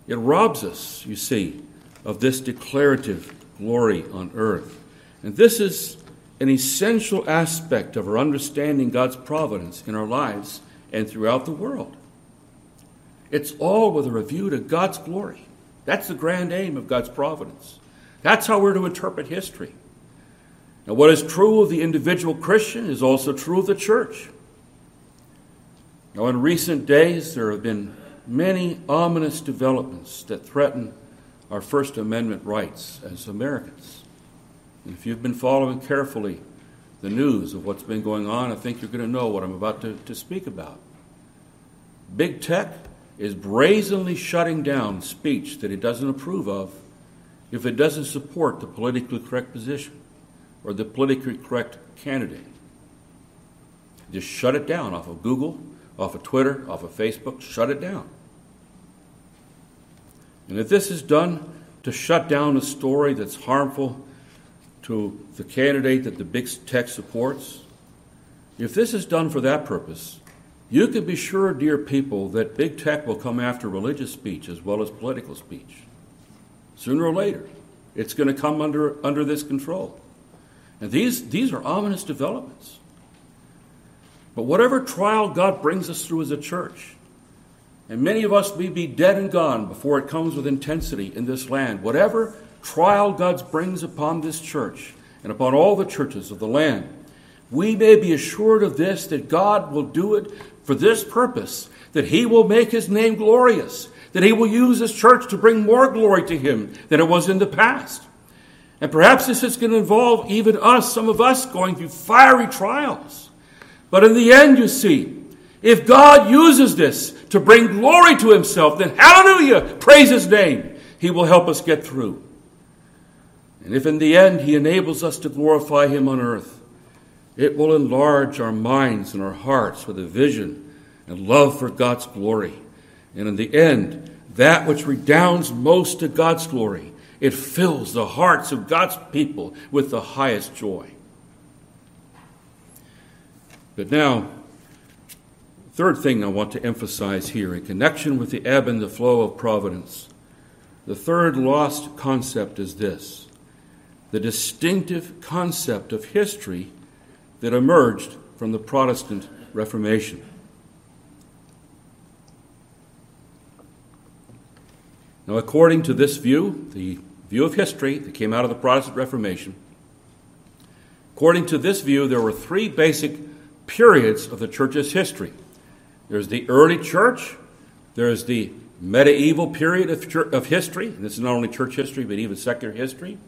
it robs us, you see, of this declarative glory on earth. And this is an essential aspect of our understanding God's providence in our lives and throughout the world. It's all with a review to God's glory. That's the grand aim of God's providence. That's how we're to interpret history. Now, what is true of the individual Christian is also true of the church. Now, in recent days, there have been many ominous developments that threaten our First Amendment rights as Americans. And if you've been following carefully the news of what's been going on, I think you're going to know what I'm about to, to speak about. Big tech is brazenly shutting down speech that it doesn't approve of if it doesn't support the politically correct position or the politically correct candidate. Just shut it down off of Google, off of Twitter, off of Facebook, shut it down. And if this is done to shut down a story that's harmful to the candidate that the big tech supports, if this is done for that purpose, you can be sure, dear people, that big tech will come after religious speech as well as political speech. Sooner or later, it's going to come under, under this control. And these, these are ominous developments. But whatever trial God brings us through as a church, and many of us may be dead and gone before it comes with intensity in this land, whatever trial God brings upon this church and upon all the churches of the land, we may be assured of this that God will do it for this purpose, that He will make His name glorious, that He will use His church to bring more glory to Him than it was in the past. And perhaps this is going to involve even us, some of us, going through fiery trials. But in the end, you see, if God uses this to bring glory to Himself, then hallelujah, praise His name. He will help us get through. And if in the end He enables us to glorify Him on earth, it will enlarge our minds and our hearts with a vision and love for God's glory. And in the end, that which redounds most to God's glory, it fills the hearts of God's people with the highest joy. But now, third thing I want to emphasize here in connection with the ebb and the flow of providence, the third lost concept is this the distinctive concept of history that emerged from the Protestant Reformation. Now, according to this view, the view of history that came out of the Protestant Reformation, according to this view, there were three basic periods of the church's history. There's the early church, there's the medieval period of, church, of history, and this is not only church history, but even secular history.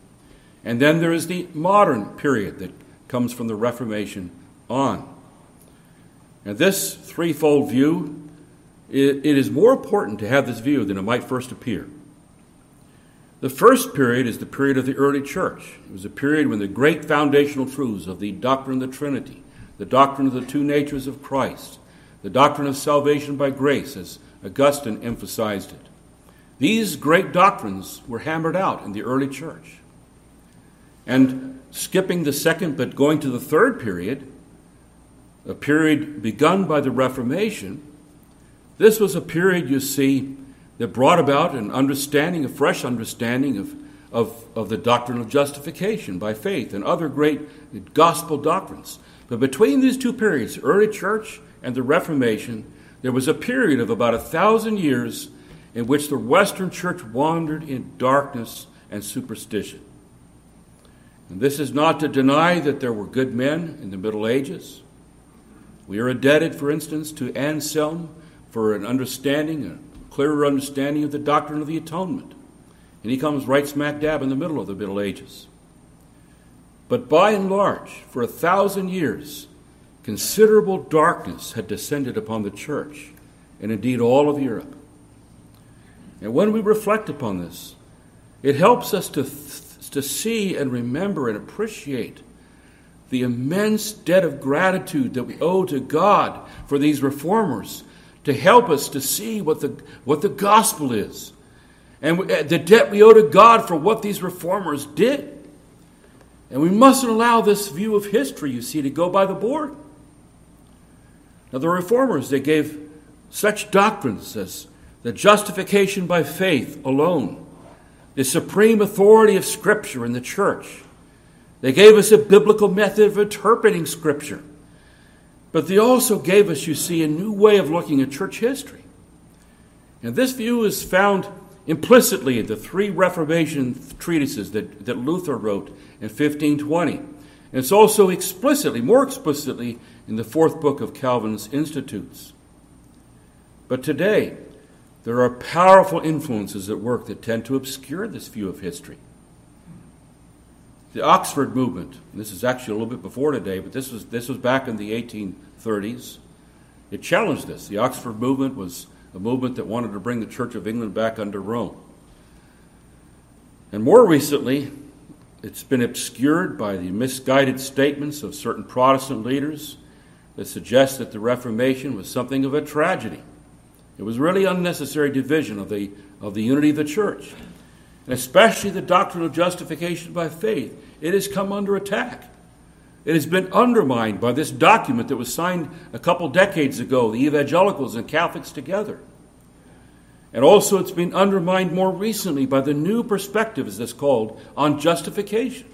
And then there is the modern period that comes from the Reformation on. And this threefold view, it, it is more important to have this view than it might first appear. The first period is the period of the early church. It was a period when the great foundational truths of the doctrine of the Trinity, the doctrine of the two natures of Christ, the doctrine of salvation by grace, as Augustine emphasized it. These great doctrines were hammered out in the early church. And skipping the second but going to the third period, a period begun by the Reformation, this was a period, you see, that brought about an understanding, a fresh understanding of, of, of the doctrine of justification by faith and other great gospel doctrines. But between these two periods, early church and the Reformation, there was a period of about a thousand years in which the Western church wandered in darkness and superstition. And this is not to deny that there were good men in the Middle Ages. We are indebted, for instance, to Anselm for an understanding, a clearer understanding of the doctrine of the atonement. And he comes right smack dab in the middle of the Middle Ages. But by and large, for a thousand years, considerable darkness had descended upon the church, and indeed all of Europe. And when we reflect upon this, it helps us to, to see and remember and appreciate the immense debt of gratitude that we owe to God for these reformers to help us to see what the, what the gospel is and uh, the debt we owe to God for what these reformers did. And we mustn't allow this view of history, you see, to go by the board. Now, the reformers, they gave such doctrines as the justification by faith alone, the supreme authority of Scripture in the church. They gave us a biblical method of interpreting Scripture. But they also gave us, you see, a new way of looking at church history. And this view is found implicitly in the three Reformation treatises that, that Luther wrote in 1520. And it's also explicitly, more explicitly, in the fourth book of Calvin's Institutes. But today, there are powerful influences at work that tend to obscure this view of history. The Oxford movement, this is actually a little bit before today, but this was, this was back in the 1830s. It challenged this. The Oxford movement was a movement that wanted to bring the Church of England back under Rome. And more recently, it's been obscured by the misguided statements of certain Protestant leaders that suggest that the Reformation was something of a tragedy. It was really unnecessary division of the, of the unity of the church and especially the doctrine of justification by faith, it has come under attack. It has been undermined by this document that was signed a couple decades ago, the evangelicals and Catholics together. And also, it's been undermined more recently by the new perspective, as it's called, on justification.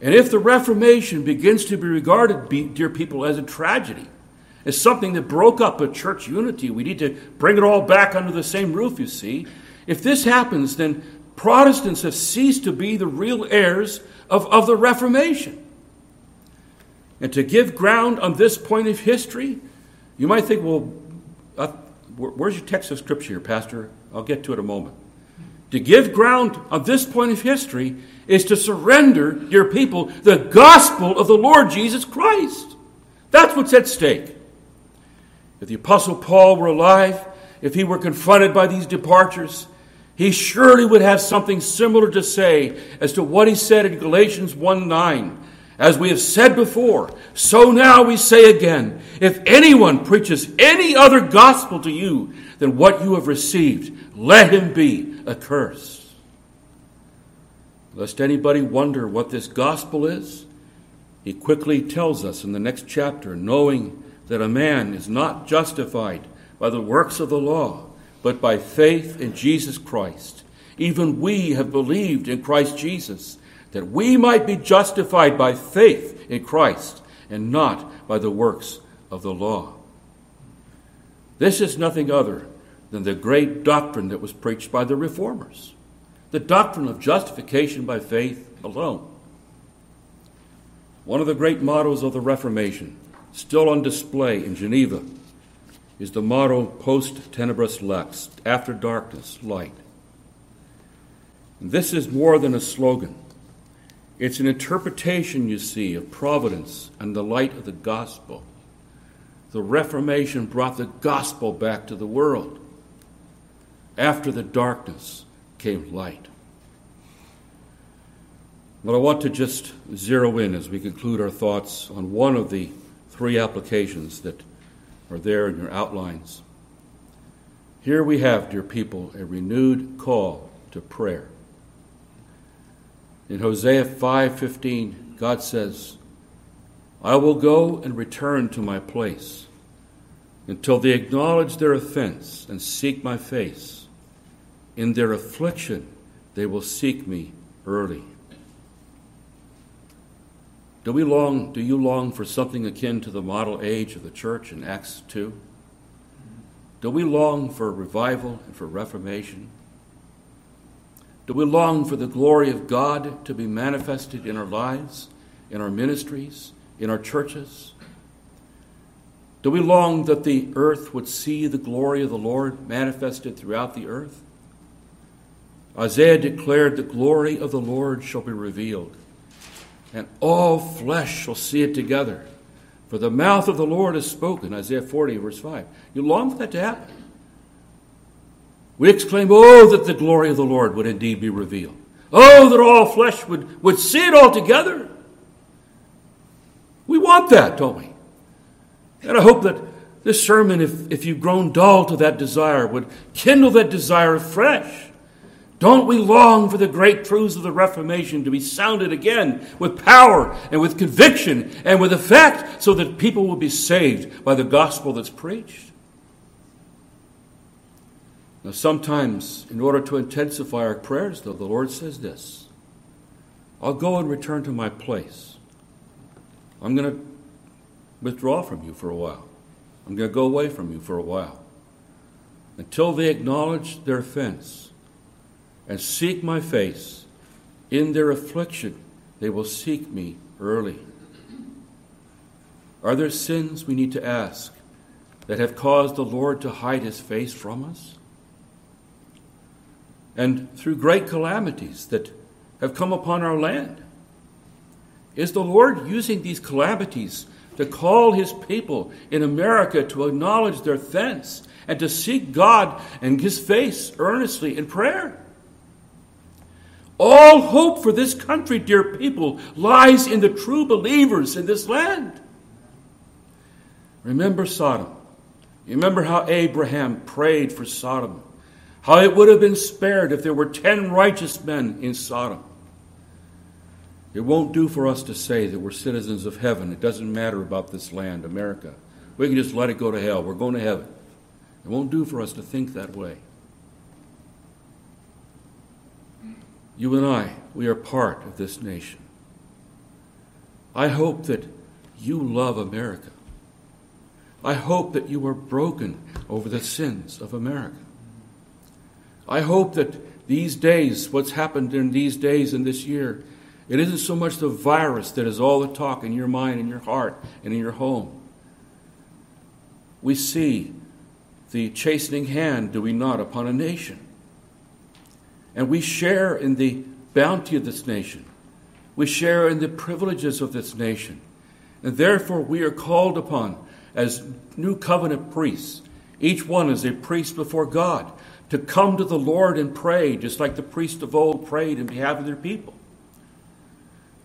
And if the Reformation begins to be regarded, dear people, as a tragedy, as something that broke up a church unity, we need to bring it all back under the same roof, you see. If this happens, then Protestants have ceased to be the real heirs of, of the Reformation. And to give ground on this point of history, you might think, well, uh, where's your text of scripture here, Pastor? I'll get to it in a moment. To give ground on this point of history is to surrender, dear people, the gospel of the Lord Jesus Christ. That's what's at stake. If the Apostle Paul were alive, if he were confronted by these departures, he surely would have something similar to say as to what he said in Galatians 1 9. As we have said before, so now we say again if anyone preaches any other gospel to you than what you have received, let him be accursed. Lest anybody wonder what this gospel is, he quickly tells us in the next chapter knowing that a man is not justified by the works of the law but by faith in Jesus Christ. Even we have believed in Christ Jesus, that we might be justified by faith in Christ and not by the works of the law. This is nothing other than the great doctrine that was preached by the reformers the doctrine of justification by faith alone. One of the great mottos of the Reformation still on display in Geneva, is the motto Post Tenebras Lux, after darkness, light. This is more than a slogan. It's an interpretation, you see, of providence and the light of the gospel. The Reformation brought the gospel back to the world. After the darkness came light. But I want to just zero in as we conclude our thoughts on one of the three applications that are there in your outlines. Here we have, dear people, a renewed call to prayer. In Hosea 5:15, God says, "I will go and return to my place until they acknowledge their offense and seek my face. In their affliction, they will seek me early." Do we long, do you long for something akin to the model age of the church in Acts 2? Do we long for revival and for reformation? Do we long for the glory of God to be manifested in our lives, in our ministries, in our churches? Do we long that the earth would see the glory of the Lord manifested throughout the earth? Isaiah declared, The glory of the Lord shall be revealed and all flesh shall see it together. For the mouth of the Lord has spoken, Isaiah 40, verse 5. You long for that to happen. We exclaim, Oh, that the glory of the Lord would indeed be revealed. Oh, that all flesh would, would see it all together. We want that, don't we? And I hope that this sermon, if, if you've grown dull to that desire, would kindle that desire afresh. Don't we long for the great truths of the Reformation to be sounded again with power and with conviction and with effect so that people will be saved by the gospel that's preached? Now, sometimes, in order to intensify our prayers, though, the Lord says this I'll go and return to my place. I'm going to withdraw from you for a while. I'm going to go away from you for a while until they acknowledge their offense and seek my face. In their affliction, they will seek me early. Are there sins we need to ask that have caused the Lord to hide his face from us? And through great calamities that have come upon our land, is the Lord using these calamities to call his people in America to acknowledge their offense and to seek God and his face earnestly in prayer? All hope for this country, dear people, lies in the true believers in this land. Remember Sodom. Remember how Abraham prayed for Sodom, how it would have been spared if there were ten righteous men in Sodom. It won't do for us to say that we're citizens of heaven. It doesn't matter about this land, America. We can just let it go to hell. We're going to heaven. It won't do for us to think that way. You and I, we are part of this nation. I hope that you love America. I hope that you are broken over the sins of America. I hope that these days, what's happened in these days and this year, it isn't so much the virus that is all the talk in your mind, in your heart, and in your home. We see the chastening hand, do we not, upon a nation. And we share in the bounty of this nation. We share in the privileges of this nation. And therefore, we are called upon as new covenant priests, each one as a priest before God, to come to the Lord and pray, just like the priests of old prayed in behalf of their people.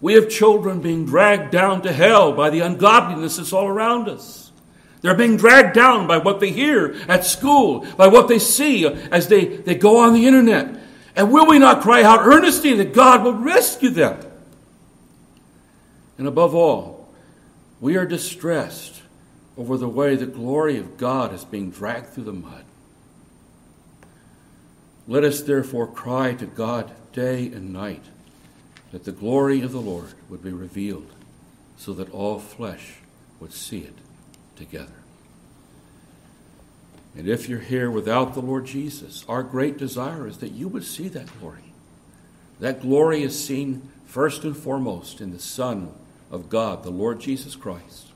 We have children being dragged down to hell by the ungodliness that's all around us. They're being dragged down by what they hear at school, by what they see as they, they go on the internet, and will we not cry out earnestly that God will rescue them? And above all, we are distressed over the way the glory of God is being dragged through the mud. Let us therefore cry to God day and night that the glory of the Lord would be revealed so that all flesh would see it together. And if you're here without the Lord Jesus, our great desire is that you would see that glory. That glory is seen first and foremost in the Son of God, the Lord Jesus Christ.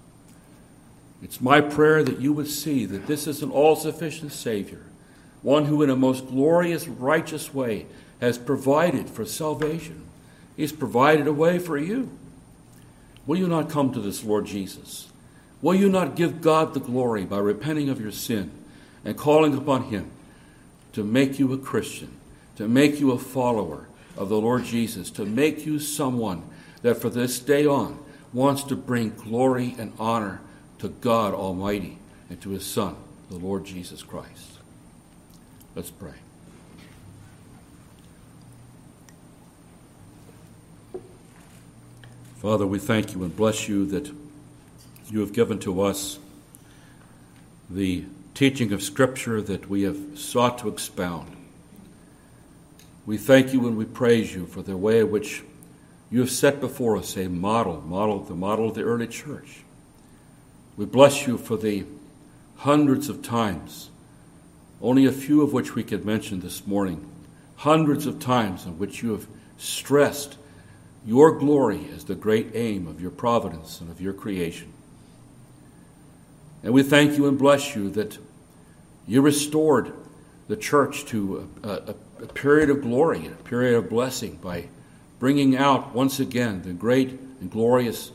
It's my prayer that you would see that this is an all sufficient Savior, one who, in a most glorious, righteous way, has provided for salvation. He's provided a way for you. Will you not come to this Lord Jesus? Will you not give God the glory by repenting of your sin and calling upon Him to make you a Christian, to make you a follower of the Lord Jesus, to make you someone that for this day on wants to bring glory and honor to God Almighty and to His Son, the Lord Jesus Christ? Let's pray. Father, we thank you and bless you that you have given to us the teaching of Scripture that we have sought to expound. We thank you and we praise you for the way in which you have set before us a model, model, the model of the early church. We bless you for the hundreds of times, only a few of which we could mention this morning, hundreds of times in which you have stressed your glory as the great aim of your providence and of your creation. And we thank you and bless you that you restored the church to a, a, a period of glory, and a period of blessing by bringing out once again the great and glorious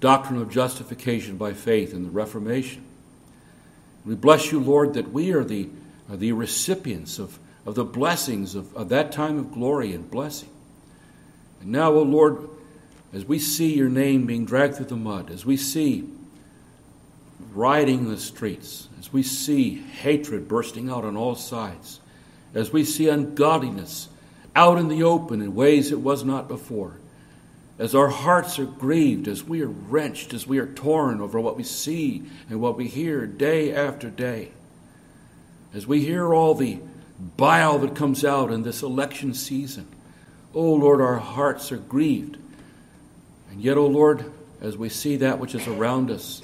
doctrine of justification by faith in the Reformation. We bless you, Lord, that we are the, are the recipients of, of the blessings of, of that time of glory and blessing. And now, O oh Lord, as we see your name being dragged through the mud, as we see rioting the streets, as we see hatred bursting out on all sides, as we see ungodliness out in the open in ways it was not before, as our hearts are grieved, as we are wrenched, as we are torn over what we see and what we hear day after day, as we hear all the bile that comes out in this election season, Oh Lord, our hearts are grieved. And yet, O oh Lord, as we see that which is around us,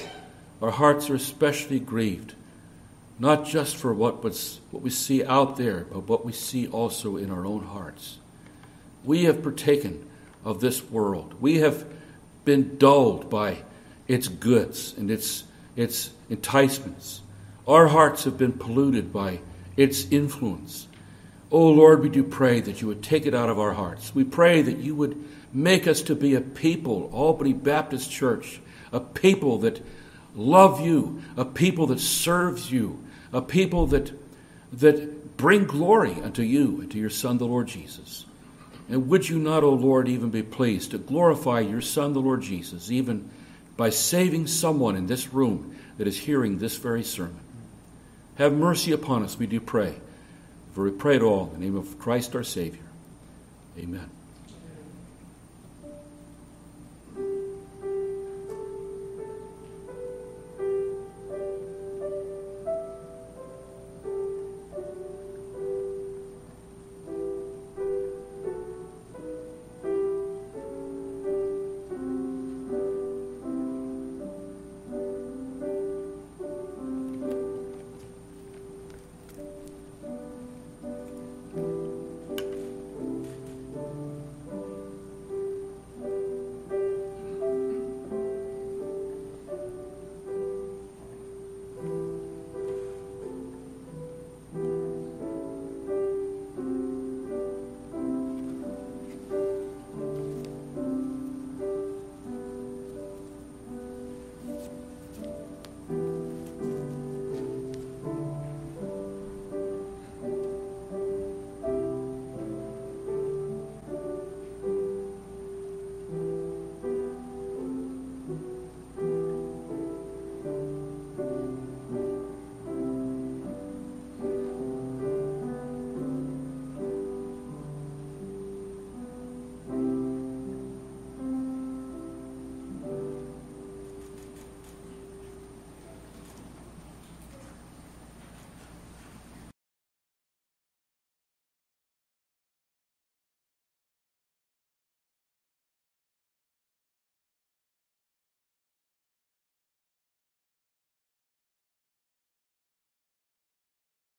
our hearts are especially grieved, not just for what, was, what we see out there, but what we see also in our own hearts. We have partaken of this world. We have been dulled by its goods and its, its enticements. Our hearts have been polluted by its influence. Oh Lord, we do pray that you would take it out of our hearts. We pray that you would make us to be a people, Albany Baptist Church, a people that love you, a people that serves you, a people that, that bring glory unto you and to your Son, the Lord Jesus. And would you not, O Lord, even be pleased to glorify your Son, the Lord Jesus, even by saving someone in this room that is hearing this very sermon? Have mercy upon us, we do pray. For we pray it all in the name of Christ our Savior. Amen.